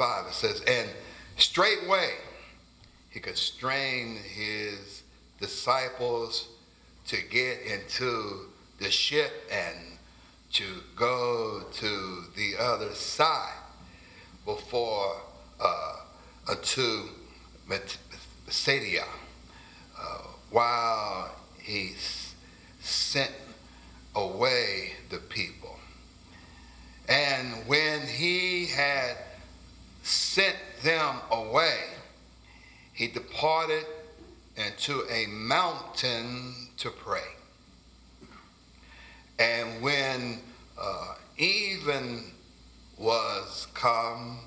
5, it says, And straightway he constrained his disciples to get into the ship and to go to the other side before uh, unto Bethsaida uh, while he sent away the people. And when he had sent them away, he departed into a mountain to pray. And when uh, even was come,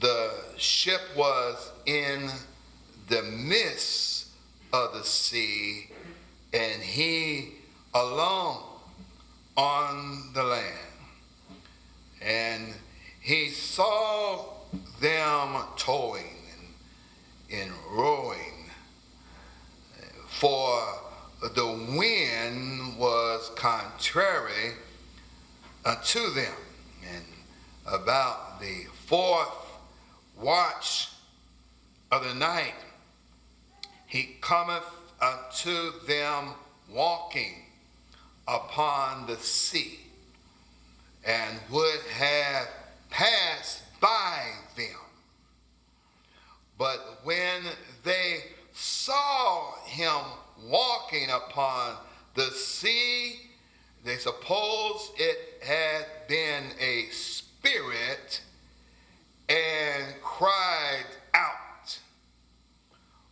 the ship was in the midst of the sea, and he alone on the land. And he saw them towing and, and rowing, for the wind was contrary uh, unto them. And about the fourth watch of the night, he cometh unto them walking upon the sea and would have passed by them. But when they saw him walking upon the sea, they supposed it had been a spirit and cried out.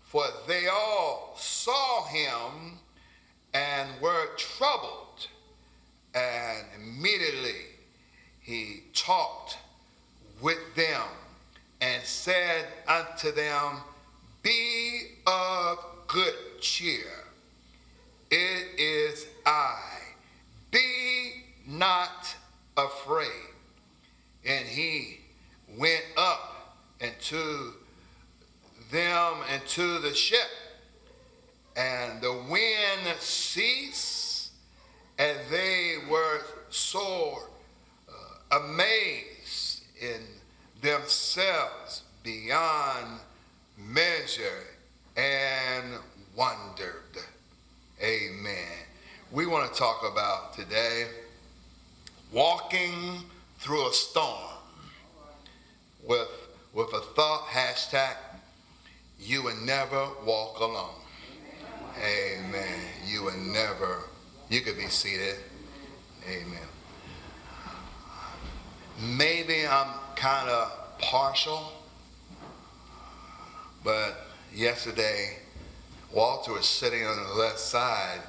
For they all saw him and were troubled. And immediately he talked with them and said unto them, Be of good cheer. It is I. Be not afraid. And he went up into them into the ship and the wind ceased, and they were sore uh, amazed in themselves beyond measure and wondered. Amen. We want to talk about today walking through a storm with, with a thought hashtag, you will never walk alone. Amen. You will never, you could be seated. Amen. Maybe I'm kind of partial, but yesterday Walter was sitting on the left side,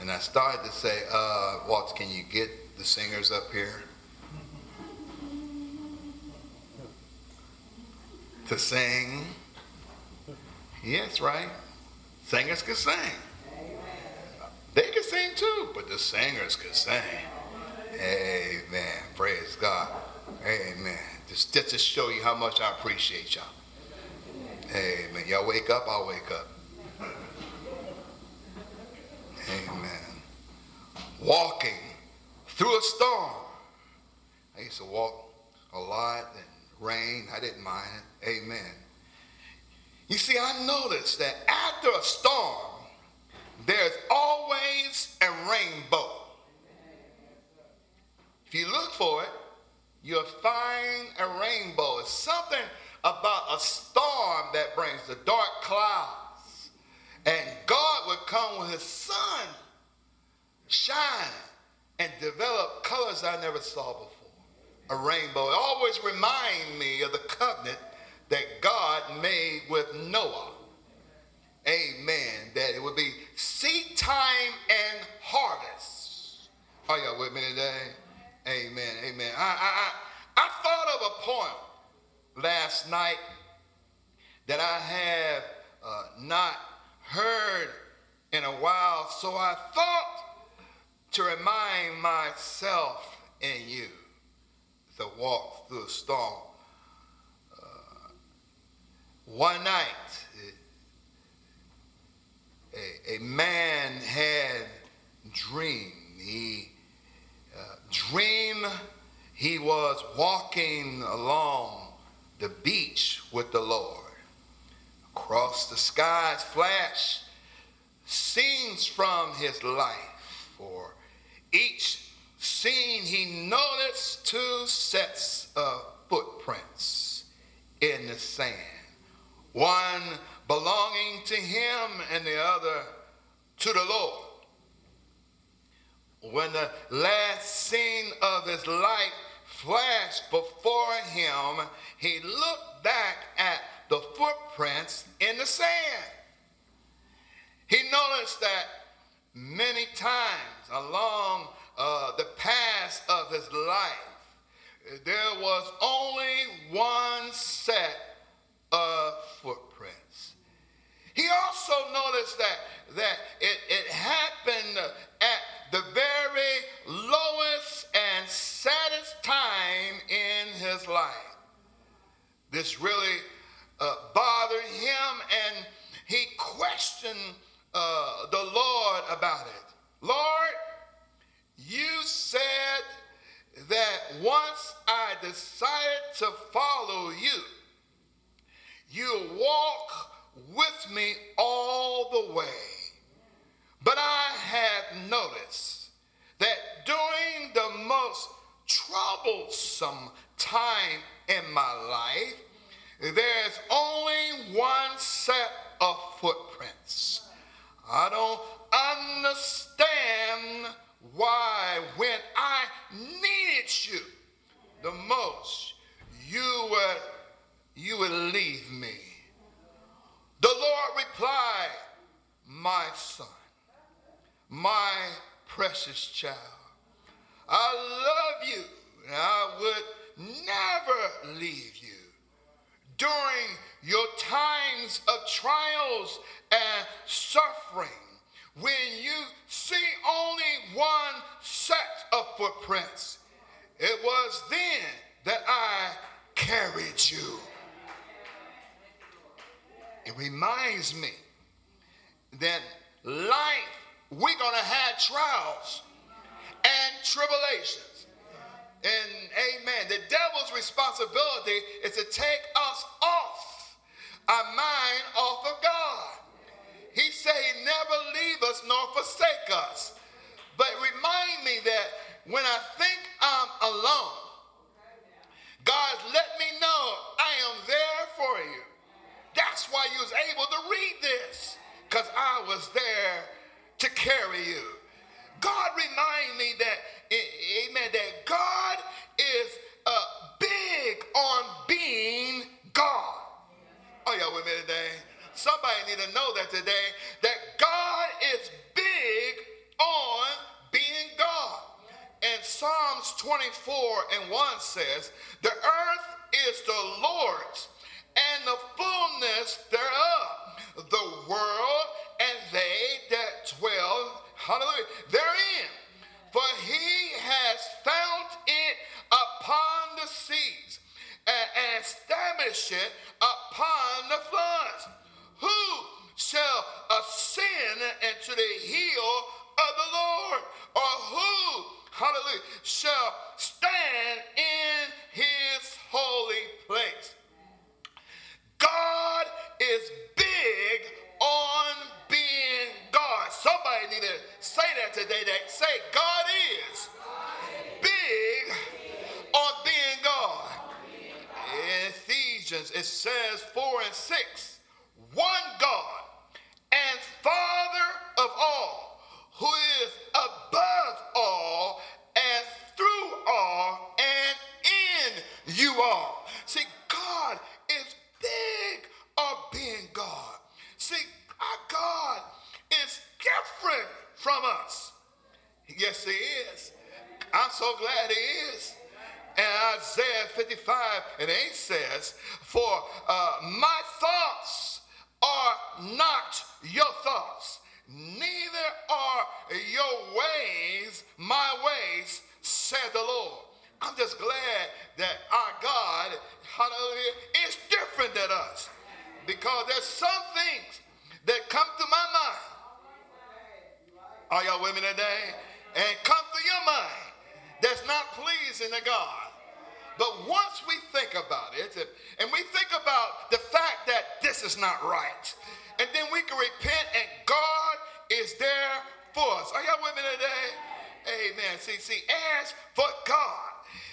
and I started to say, uh, Walter, can you get the singers up here? To sing. Yes, right? Singers can sing. They can sing too, but the singers can sing. Amen. Praise God. Amen. Just, just to show you how much I appreciate y'all. Amen. Y'all wake up, I'll wake up. Amen. Walking through a storm. I used to walk a lot and rain. I didn't mind it. Amen. You see, I noticed that after a storm, there's always a rainbow. If you look for it, you'll find a rainbow. It's something about a storm that brings the dark clouds. And God would come with his sun shine and develop colors I never saw before. A rainbow. It always reminds me of the covenant that God made with Noah. Amen. That it would be seed time and harvest. Are y'all with me today? Amen. Amen. I, I, I, thought of a point last night that I have uh, not heard in a while, so I thought to remind myself and you to walk through a storm one night, a, a man had dreamed. He uh, dream he was walking along the beach with the Lord. Across the skies flash scenes from his life. For each scene, he noticed two sets of footprints in the sand. One belonging to him and the other to the Lord. When the last scene of his life flashed before him, he looked back at the footprints in the sand. He noticed that many times along uh, the path of his life, there was only one set of footprints. He also noticed that, that it, it happened at the very lowest and saddest time in his life. This really uh, bothered him, and he questioned uh, the Lord about it. Lord, you said that once I decided to follow you, you walk with me all the way. But I have noticed that during the most troublesome time in my life, there's only one set of footprints. I don't understand why when I needed you the most, you would, you would leave me. The Lord replied, My son, my precious child, I love you and I would never leave you. During your times of trials and suffering, when you see only one set of footprints, it was then that I carried you. It reminds me that life, we're going to have trials and tribulations. And amen. The devil's responsibility is to take us off our mind off of God. He said he never leave us nor forsake us. But remind me that when I think I'm alone, God let me know I am there for you. That's why you was able to read this, because I was there to carry you. God remind me that, amen, that God is uh, big on being God. Oh, y'all with me today? Somebody need to know that today, that God is big on being God. And Psalms 24 and 1 says, The earth is the Lord's and the fullness thereof, the world and they that dwell, hallelujah, therein. For he has found it upon the seas and established it upon the floods. Who shall ascend into the hill of the Lord? Or who, hallelujah, shall stand in his holy place? God is big on. Somebody need to say that today. That say God is big on being God. In Ephesians, it says four and six one God and Father of all, who is above all and through all and in you all. See, God is big on being God. See, our God is different from us. Yes, He is. I'm so glad He is. And Isaiah 55 and 8 says, For uh, my thoughts are not your thoughts, neither are your ways my ways, said the Lord. I'm just glad that our God, hallelujah, is different than us. Because there's some things that come to my mind. Are y'all women today? And come to your mind. that's not pleasing to God. But once we think about it, and we think about the fact that this is not right, and then we can repent, and God is there for us. Are y'all with me today? Amen. See, see, as for God,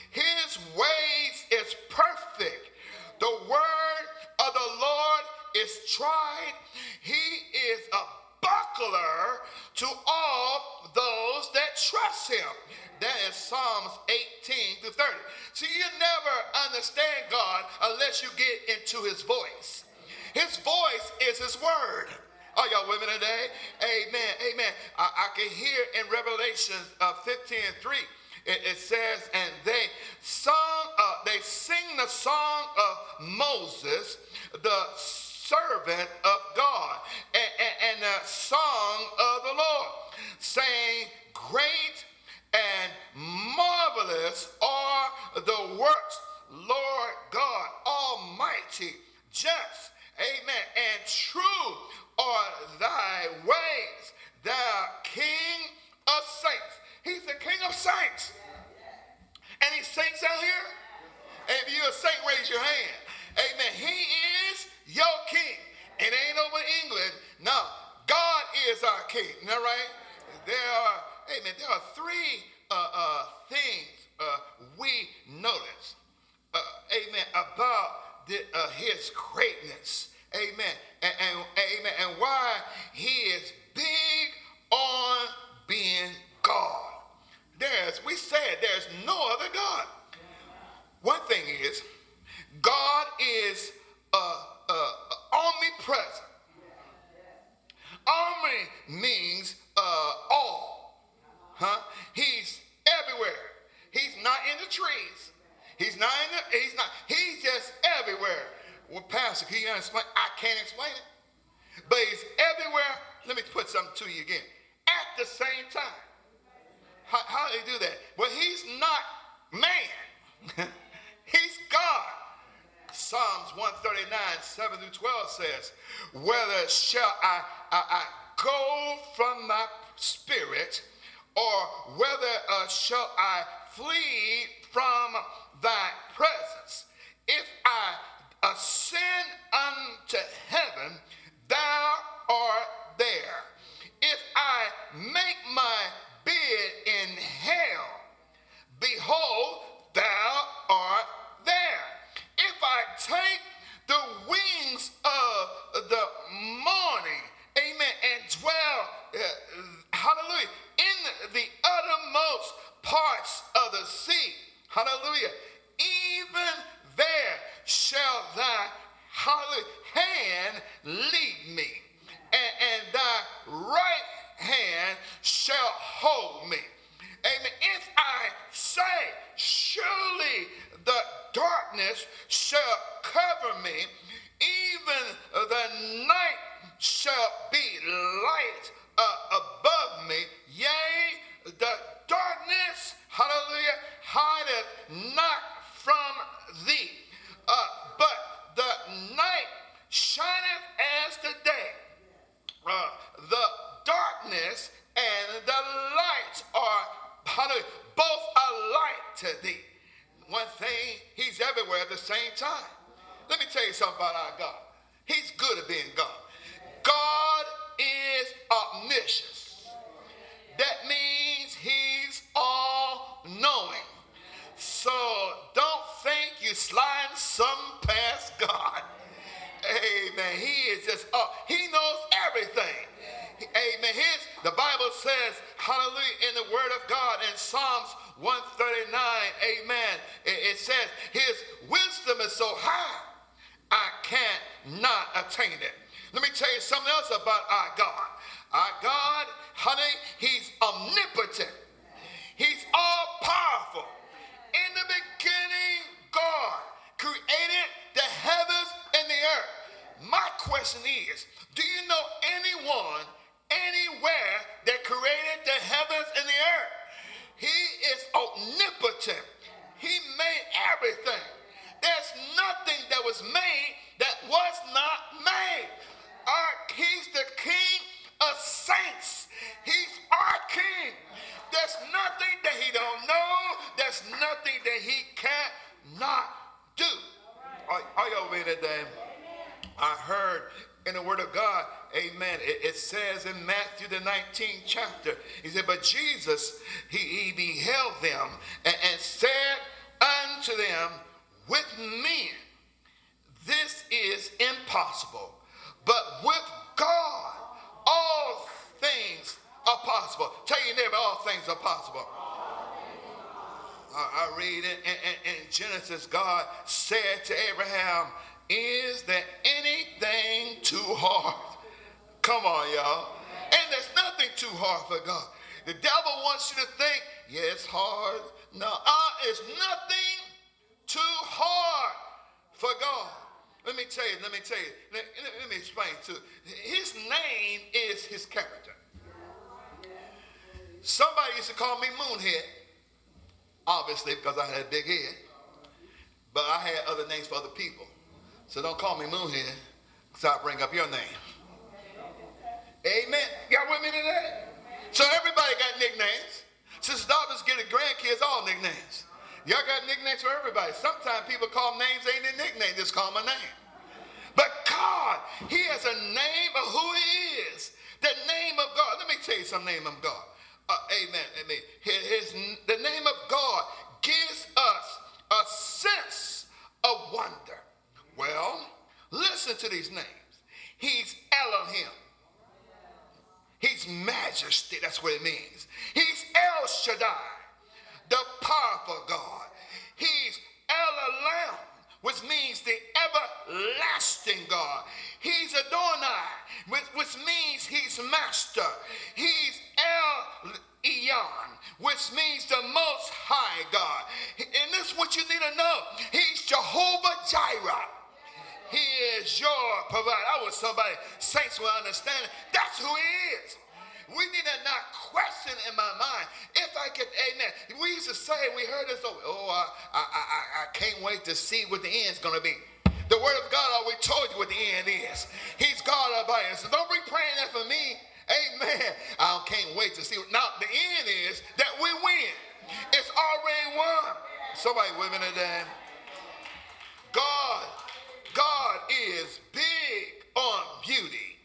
his ways is perfect. The word of the Lord is tried. He is a buckler to all those that trust him. That is Psalms 18 through 30. See, you never understand God unless you get into his voice. His voice is his word. Are y'all me today? Amen. Amen. I, I can hear in Revelation uh, 15 and 3. It, it, says, and they sung, uh, they sing the song of Moses, the servant of God, and, and, and the song of the Lord, saying, Great and marvelous are the works, Lord God Almighty, just, amen, and true are thy ways, thou King of saints. He's the King of saints. He saints out here. If you're a saint, raise your hand. Amen. He is your king. It ain't over England. No, God is our king. Isn't that right? There are, amen, there are three uh, uh, things uh, we notice, uh, amen, about the, uh, his greatness. Amen. And, and, amen. And why he is big on being God. There's, we said there's no other God. One thing is, slide some past God. Amen. He is just, uh, he knows everything. Amen. His, the Bible says, hallelujah, in the word of God in Psalms 139, amen. It, it says, his wisdom is so high, I can't not attain it. Let me tell you something else about our God. Our God, honey, he's omnipotent. He's all powerful. In the beginning, God created the heavens and the earth. My question is, do you know anyone anywhere that created the heavens and the earth. He is omnipotent. He made everything. There's nothing that was made that was not made. Our, he's the king of saints. He's our king. There's nothing that he don't know. Are, are y'all with me today? I heard in the Word of God, amen. It, it, says in Matthew, the 19th chapter, he said, But Jesus, he, he beheld them and, and said unto them, With men, this is impossible, but with God, all things are possible. Tell your neighbor, all things are possible. I, I read in, in, in Genesis, God said to Abraham, Is there anything too hard? Come on, y'all. And there's nothing too hard for God. The devil wants you to think, yeah, it's hard. No, uh, it's nothing too hard for God. Let me tell you, let me tell you, let, let me explain to you. His name is his character. Somebody used to call me Moonhead, obviously, because I had a big head. But I had other names for other people. So don't call me Moonhead, because I'll bring up your name. Amen. Y'all with me today? So everybody got nicknames. Since daughters get the grandkids, all nicknames. Y'all got nicknames for everybody. Sometimes people call names ain't a nickname, just call my name. But God, He has a name of who He is. The name of God. Let me tell you some name of God. Uh, amen. Amen. His, his, the name of God gives us a sense of wonder. Well, listen to these names. He's Elohim. He's majesty. That's what it means. He's El Shaddai, the powerful God. He's El Olam, which means the everlasting God. He's Adonai, which, which means he's master. He's El Elyon, which means the most high God. And this is what you need to know. He's Jehovah Jireh. He is your provider. I wish somebody, saints will understand. That's who he is. We need to not question in my mind if I could, amen. We used to say, we heard this, oh, oh I, I, I, I can't wait to see what the end's going to be. The word of God always told you what the end is. He's God all by. So don't be praying that for me. Amen. I can't wait to see. Now, the end is that we win. It's already won. Somebody with me today. God, God is big on beauty.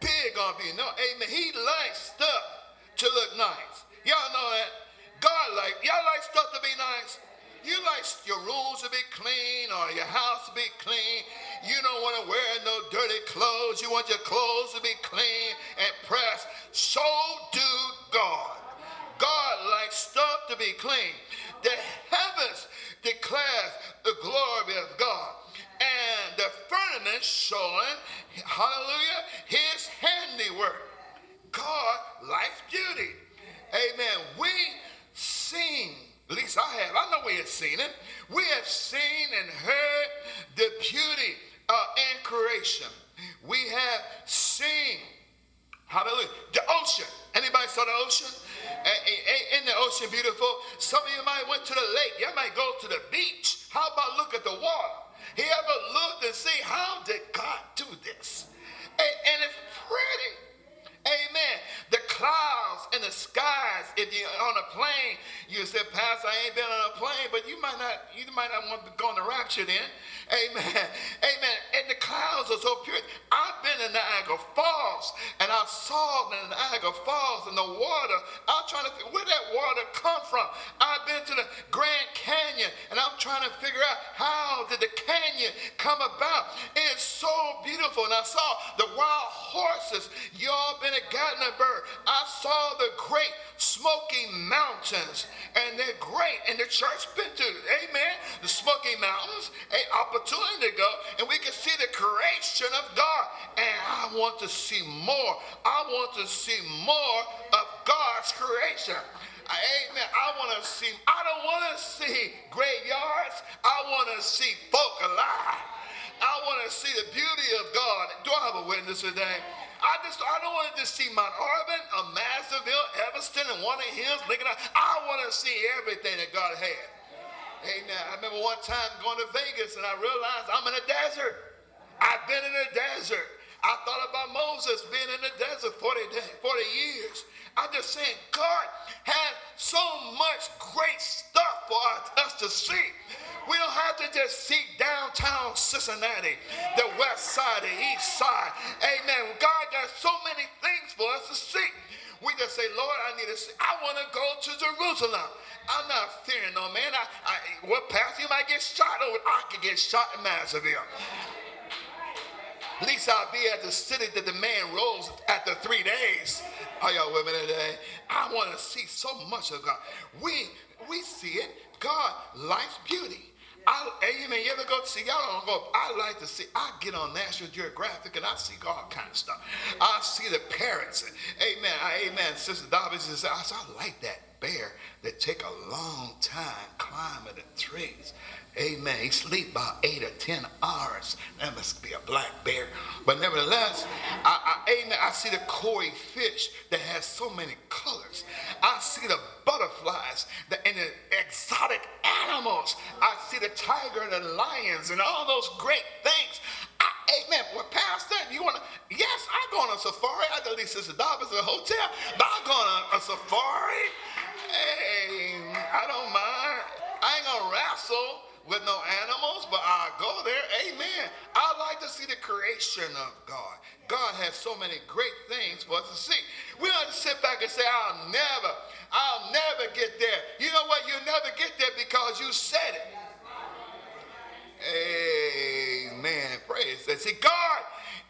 Big on beauty. No, amen. He likes stuff to look nice. Y'all know that. God like, y'all like stuff to be nice. You like your rooms to be clean or your house to be clean. You don't want to wear no dirty clothes. You want your clothes to be clean and pressed. So do God. God likes stuff to be clean. The heavens declares the glory of God. And the firmament showing, hallelujah, his handiwork. God likes beauty. Amen. We sing at least I have. I know we have seen it. We have seen and heard the beauty uh, and creation. We have seen, hallelujah, the ocean. Anybody saw the ocean? Ain't the ocean beautiful? Some of you might went to the lake. You might go to the beach. How about look at the water? He ever looked and see how did God do this? And it's pretty. Amen. Clouds and the skies. If you're on a plane, you said, Pastor, I ain't been on a plane, but you might not, you might not want to go on the rapture then. Amen. Amen. And the clouds are so pure. I've been in Niagara Falls and I saw the Niagara Falls and the water. I'm trying to figure where that water come from. I've been to the Grand Canyon and I'm trying to figure out how did the canyon come about. It's so beautiful. And I saw the wild horses. Y'all been at Gatlinburg. I saw the great Smoky Mountains, and they're great. And the church to, amen, the Smoky Mountains, an opportunity to go, and we can see the creation of God. And I want to see more. I want to see more of God's creation. Amen. I want to see, I don't want to see graveyards. I want to see folk alive. I want to see the beauty of God. Do I have a witness today? I just I don't want to just see Mount Auburn, a Masterville, Evanston, and one of hills. I want to see everything that God had. Amen. I remember one time going to Vegas and I realized I'm in a desert. I've been in a desert. I thought about Moses being in the desert 40, days, 40 years. I'm just saying, God had so much great stuff for us to see. We don't have to just see downtown Cincinnati, the west side, the east side. Amen. God got so many things for us to see. We just say, Lord, I need to see. I want to go to Jerusalem. I'm not fearing no man. I, I what pastor you might get shot over? I could get shot in Massacville. At least I'll be at the city that the man rose after three days. Are y'all with me today? I want to see so much of God. We we see it. God likes beauty. I, amen. You ever go see? Y'all don't go. I like to see. I get on National Geographic and I see all kind of stuff. I see the parrots. Amen. I, amen. Sister Dobbins says, I, I like that bear that take a long time climbing the trees. Amen. He sleep about eight or ten hours. That must be a black bear. But nevertheless, I, I, amen. I see the koi fish that has so many colors. I see the butterflies the, and the exotic animals. I see the tiger and the lions and all those great things. I, amen. Well, Pastor, you want to? Yes, I go on a safari. I least Sister Dobbins in a hotel, but I go on a, safari. Hey, I don't mind. I ain't gonna wrestle with no animals, but I go there. Amen. I like to see the creation of God. God has so many great things for us to see. We don't sit back and say, I'll never, I'll never get there. You know what? You'll never get there because you said it. Amen. Praise that. See, God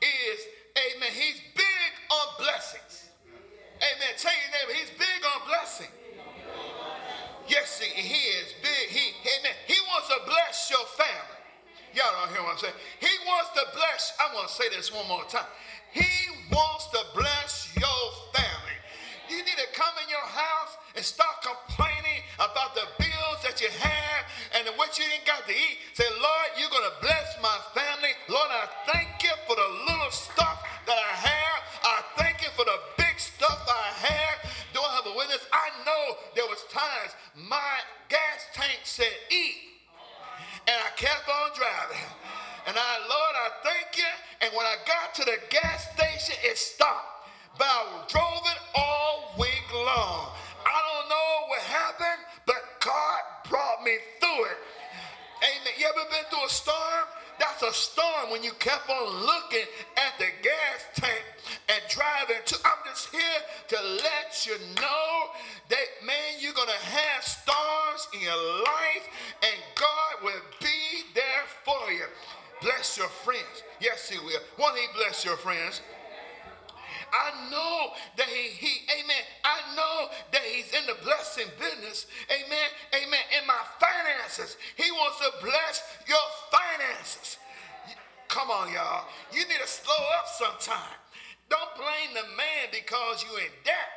is, amen, he's big on blessings. Amen. Tell your neighbor, he's big on blessing. Yes, he, he is big. He, amen. He wants to bless your family. Y'all don't hear what I'm saying. He wants to bless. I'm going to say this one more time. He wants to bless your family. You need to come in your house and start complaining about the bills that you have and what you ain't got to eat. Say, Lord, you're going to bless my family. Lord, I thank you for the little stuff that I have. I thank you for the big stuff I have. I know there was times my gas tank said eat. And I kept on driving. And I, Lord, I thank you. And when I got to the gas station, it stopped. But I drove it all week long. I don't know what happened, but God brought me through it. Amen. You ever been through a storm? That's a storm when you kept on looking at the gas tank and driving to. I'm just here to let you know that, man, you're going to have storms in your life and God will be there for you. Bless your friends. Yes, He will. Won't He bless your friends? I know that he, he, amen. I know that he's in the blessing business. Amen. Amen. In my finances. He wants to bless to slow up sometime. Don't blame the man because you in debt.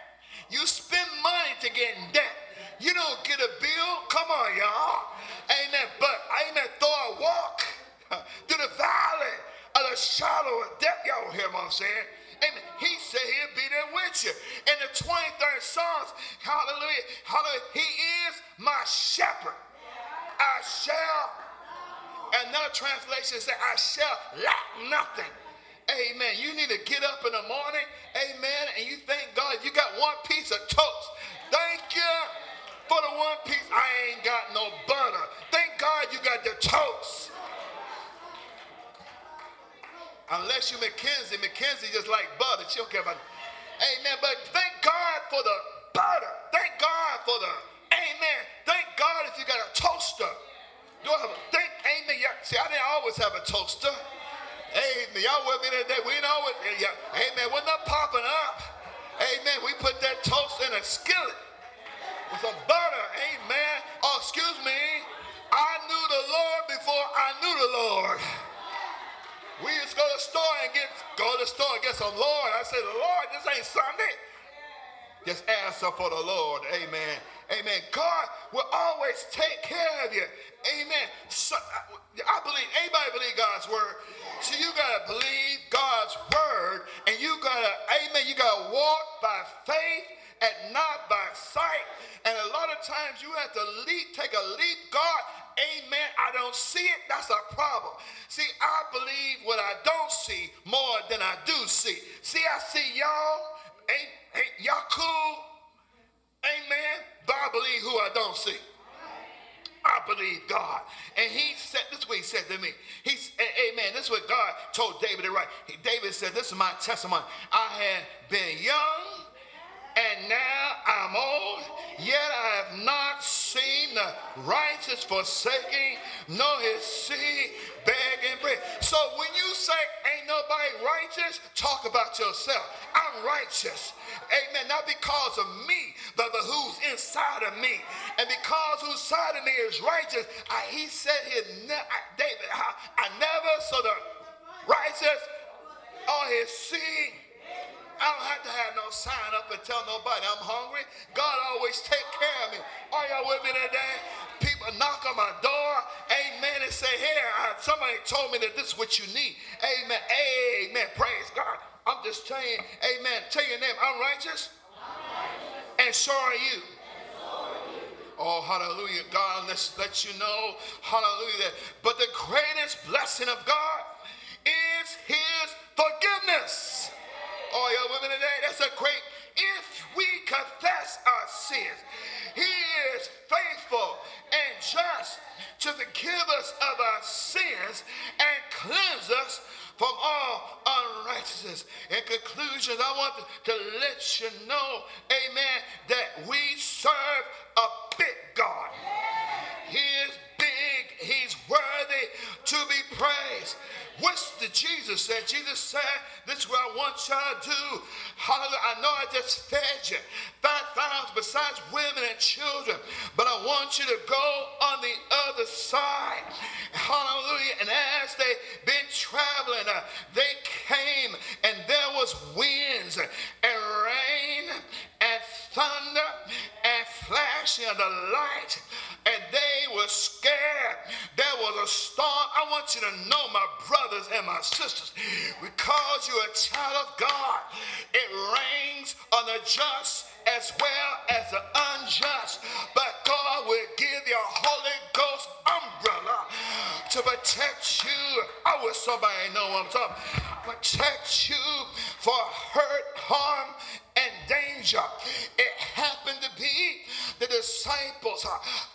You spend money to get in debt. You don't get a bill. Come on, y'all. Amen. But amen. Throw a walk through the valley of the shadow of death. Y'all hear what I'm saying? Amen. He said he'll be there with you. In the 23rd Psalms, hallelujah, hallelujah, he is my shepherd. I shall Another translation says, I shall lack nothing. Amen. You need to get up in the morning, amen, and you thank God you got one piece of toast. Thank you for the one piece. I ain't got no butter. Thank God you got the toast. Unless you Mackenzie, Mackenzie just like butter. She don't care about it. Amen. But thank God for the butter. Thank God for the amen. Thank God if you got a toaster. Do I have a thank amen? See, I didn't always have a toaster. Amen. Y'all with me today? We know it. Amen. Wasn't that popping up? Amen. We put that toast in a skillet with some butter. Amen. Oh, excuse me. I knew the Lord before I knew the Lord. We just go to the store and get go to the store and get some Lord. I said, Lord, this ain't Sunday. Just ask for the Lord. Amen. Amen. God will always take care of you. Amen. So, I believe, anybody believe God's word? So you got to believe God's word and you got to, amen, you got to walk by faith and not by sight. And a lot of times you have to leap, take a leap. God, amen, I don't see it. That's a problem. See, I believe what I don't see more than I do see. See, I see y'all. Ain't, ain't y'all cool? Amen. But I believe who I don't see. I believe God. And he said, this is what he said to me. He's, amen. This is what God told David to write. David said, this is my testimony. I had been young and now I'm old, yet I have not seen the righteous forsaking, nor his seed So when you say ain't nobody righteous, talk about yourself. I'm righteous. Amen. Not because of me, but, but who's inside of me. And because who's inside of me is righteous, I, he said here, David, I, I never saw the righteous or his seed I don't have to have no sign up and tell nobody I'm hungry. God always take care of me. Are y'all with me today? People knock on my door, amen, and say, here, somebody told me that this is what you need. Amen, amen, praise God. I'm just saying, amen, tell your name, I'm righteous, I'm righteous. and so are you. Oh, hallelujah. God, let's let you know, hallelujah. But the greatest blessing of God is his forgiveness. Oh, y'all women today, that's a great. If we confess our sins, He is faithful and just to forgive us of our sins and cleanse us from all unrighteousness. In conclusion, I want to let you know, amen, that we serve a big God. He is big, He's worthy to be praised. What's the Jesus said? Jesus said, This is what I want y'all to do. Hallelujah. I know I just fed you 5,000 besides women and children, but I want you to go on the other side. Hallelujah. And as they been traveling, uh, they came and there was winds and rain and thunder and flashing of the light and they were scared. There was a storm. I want you to know, my brothers and my sisters, because you're a child of God, it rains on the just as well as the unjust. But God will give you a Holy Ghost umbrella to protect you. I wish somebody know what I'm talking Protect you for hurt, harm, and danger. It the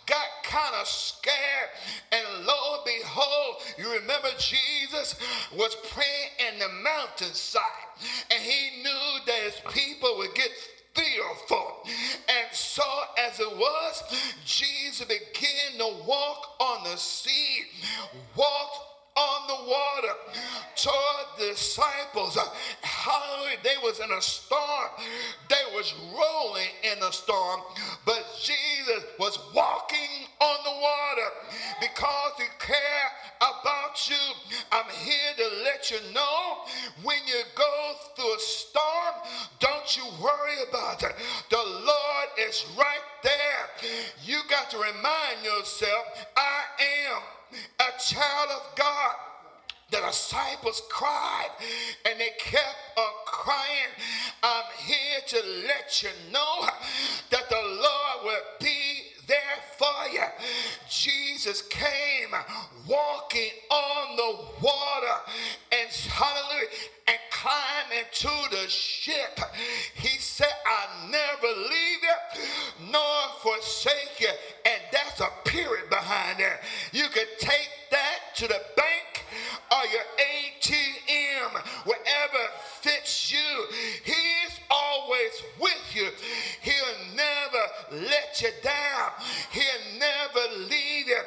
got kind of scared, and lo and behold, you remember Jesus was praying in the mountainside, and he knew that his people would get fearful. And so, as it was, Jesus began to walk on the sea, walked on the water toward the disciples. Hallelujah. They was in a storm. They was rolling in a storm. But Jesus was walking on the water because he cared about you. I'm here to let you know when you go through a storm, don't you worry about it. The Lord is right there. You got to remind yourself, I am a child of God. The disciples cried and they kept on crying. I'm here to let you know that the Lord will be there for Jesus came walking on the water and hallelujah and climbed into the ship. He said, I never leave you nor forsake you. And that's a period behind there. You could take that to the bank or your ATM, wherever fits you. He's always with you. He'll never let you down. He'll never leave you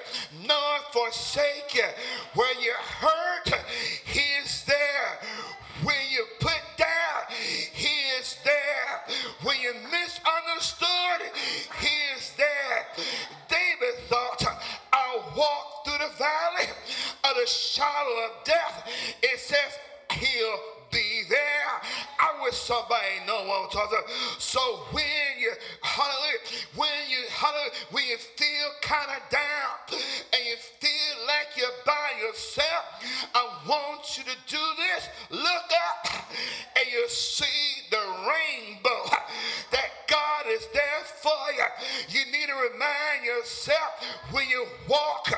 nor forsake you. Where you're hurt, He's there. When you put down, He is there. When you misunderstood, He is there. David thought, I'll walk through the valley of the shadow of death. It says, He'll be there. I wish somebody know what I'm talking about. So when you hallelujah, when you hallelujah, when you feel kind of down and you feel like you're by yourself, I want you to do this. Look up and you see the rainbow that God is there for you. You need to remind yourself when you walk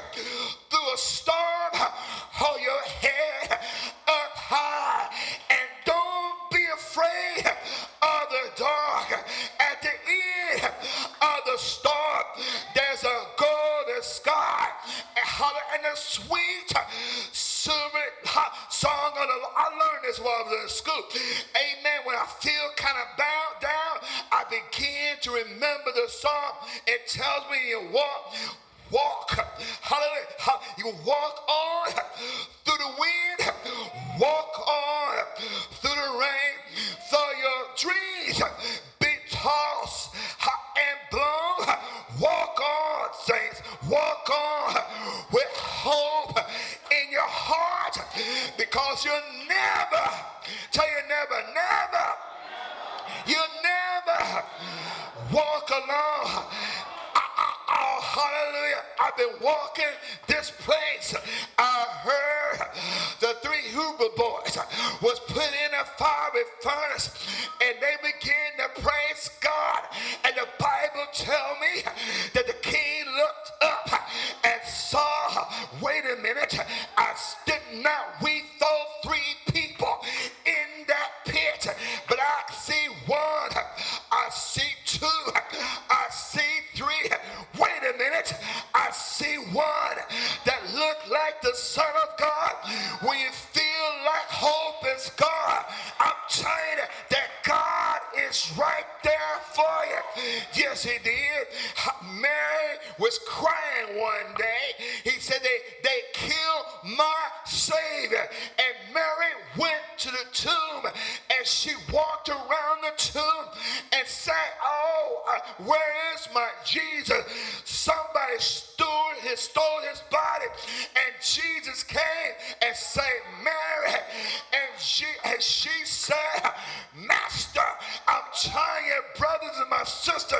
sister,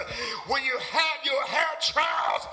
when you have your hair trials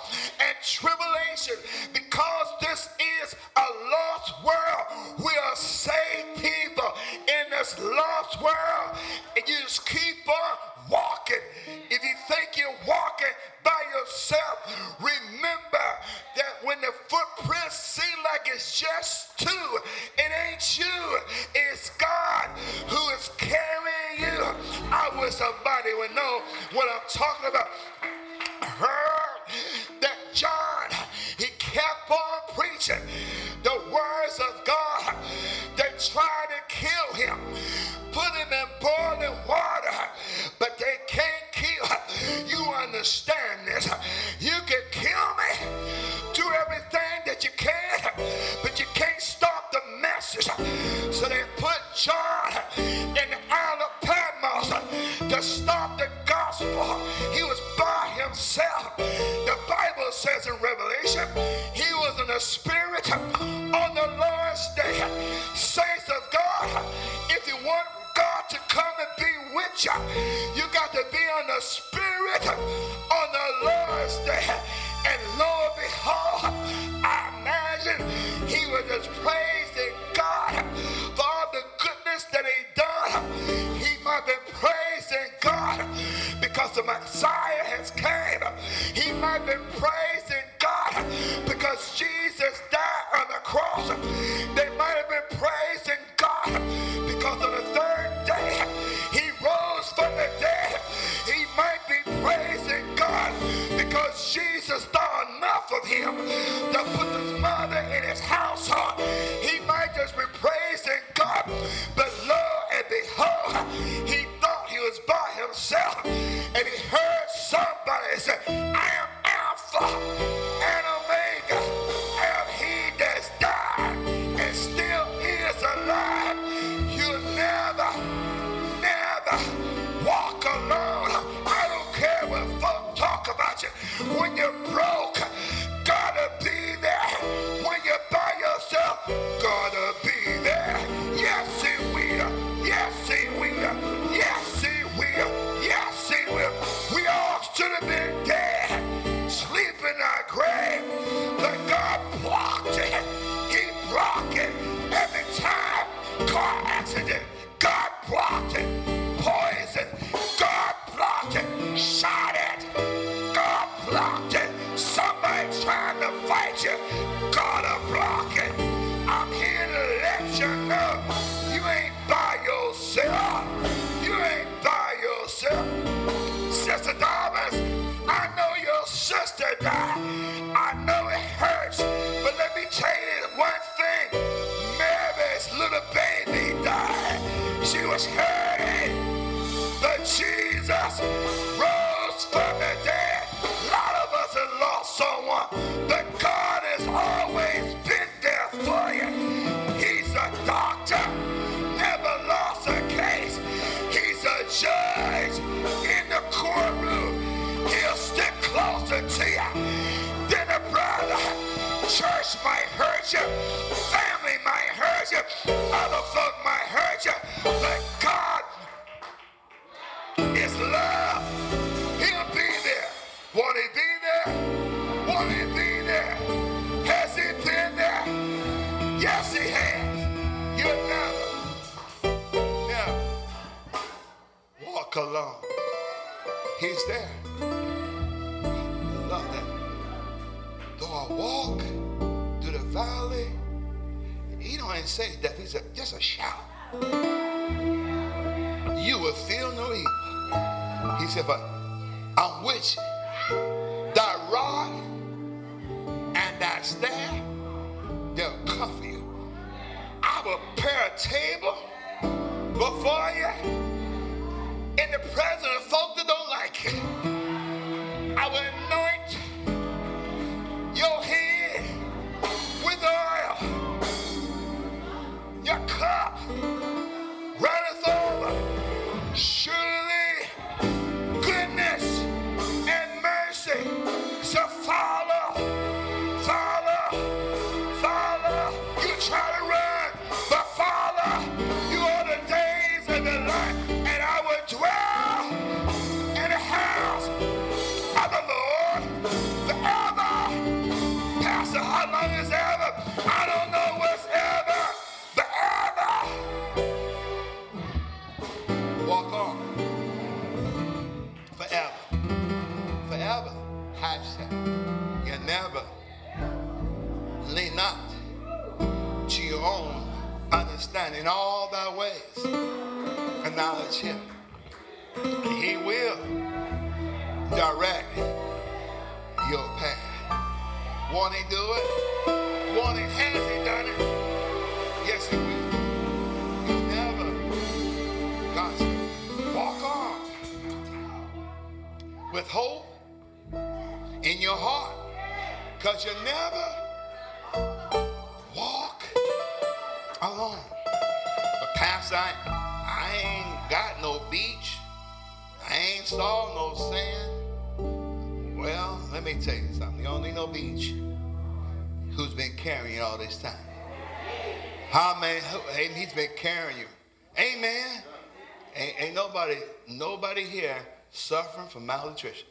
from malnutrition.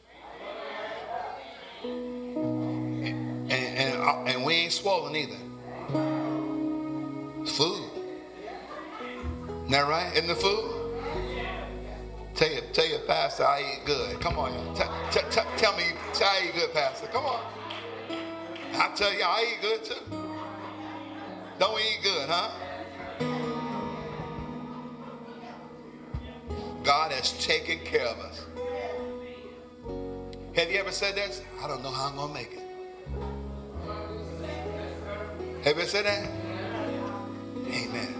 And, and, uh, and we ain't swollen either. Food. Isn't that right? Isn't the food? Tell your, tell your pastor I eat good. Come on, y'all. Tell, tell, tell, tell me tell I eat good, pastor. Come on. I tell you, I eat good too. Don't eat good, huh? God has taken care of us. Have you ever said this? I don't know how I'm gonna make it. Have you ever said that? Amen.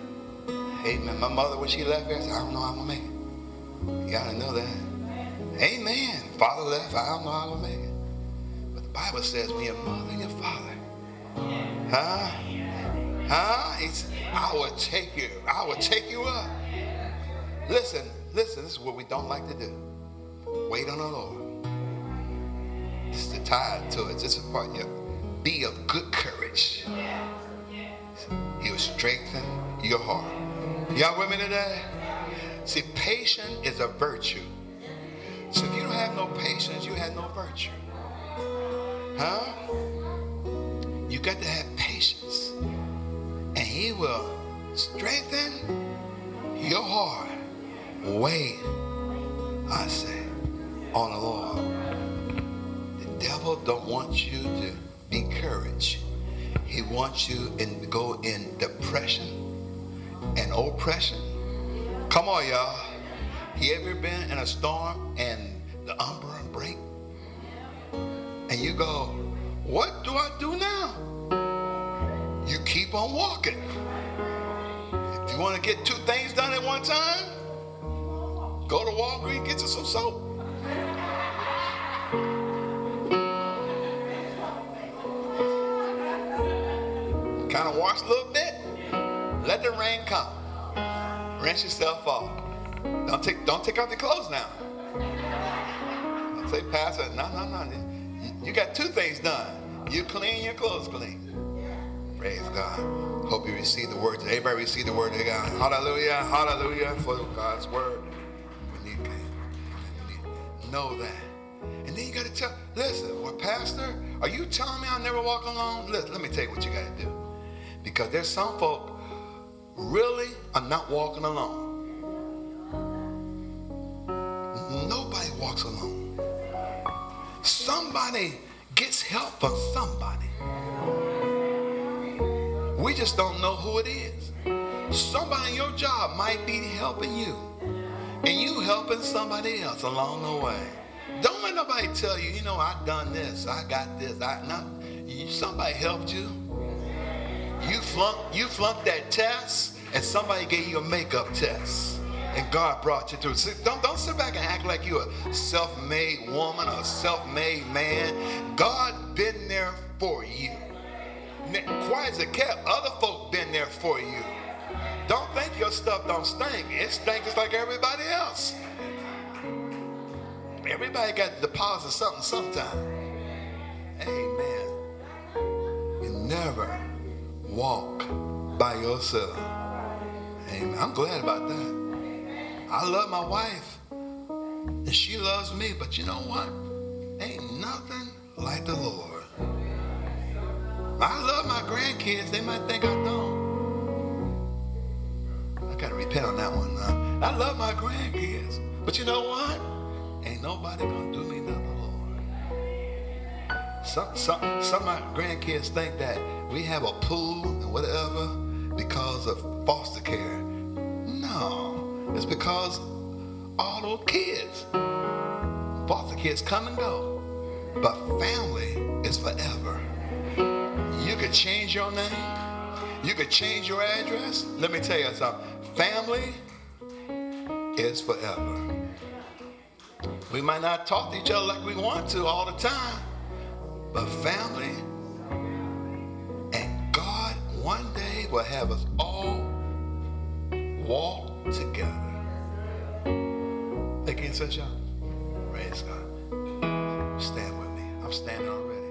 Amen. My mother, when she left here, said, I don't know how I'm gonna make it. You gotta know that. Amen. Father left, I don't know how I'm gonna make it. But the Bible says when your mother and your father, huh? Huh? He's, I will take you, I will take you up. Listen, listen, this is what we don't like to do. Wait on the Lord. Is the tie to it. This is part of be of good courage. He will strengthen your heart. Y'all me today? See, patience is a virtue. So if you don't have no patience, you have no virtue. Huh? You got to have patience. And he will strengthen your heart. Wait, I say, on the Lord. The devil don't want you to be courage. He wants you in go in depression and oppression. Come on, y'all. You ever been in a storm and the umbrella break? And you go, what do I do now? You keep on walking. If you want to get two things done at one time? Go to Walgreens, get you some soap. Kind of wash a little bit. Let the rain come. Rinse yourself off. Don't take don't take off the clothes now. Don't say, Pastor, no, no, no. You got two things done. You clean, your clothes clean. Praise God. Hope you receive the word. Everybody receive the word of God. Hallelujah. Hallelujah for God's word. We need, we need know that. And then you got to tell, listen, well, Pastor, are you telling me I'll never walk alone? Listen, let me tell you what you got to do. Because there's some folk really are not walking alone. Nobody walks alone. Somebody gets help from somebody. We just don't know who it is. Somebody in your job might be helping you, and you helping somebody else along the way. Don't let nobody tell you, you know, I've done this, I got this, I not. Somebody helped you. You flunked, you flunked that test, and somebody gave you a makeup test. And God brought you through. don't, don't sit back and act like you're a self-made woman or a self-made man. God been there for you. Quiet as a kept, other folk been there for you. Don't think your stuff don't stink. It stinks just like everybody else. Everybody got to deposit something sometime. Amen. You never walk by yourself. Amen. I'm glad about that. I love my wife, and she loves me, but you know what? Ain't nothing like the Lord. I love my grandkids. They might think I don't. I got to repent on that one. Now. I love my grandkids. But you know what? Ain't nobody going to do me. Some, some, some of my grandkids think that we have a pool and whatever because of foster care. No. It's because all those kids, foster kids come and go. But family is forever. You could change your name. You could change your address. Let me tell you something. Family is forever. We might not talk to each other like we want to all the time, but family and God one day will have us all walk together. Again, such a praise God. Stand with me. I'm standing.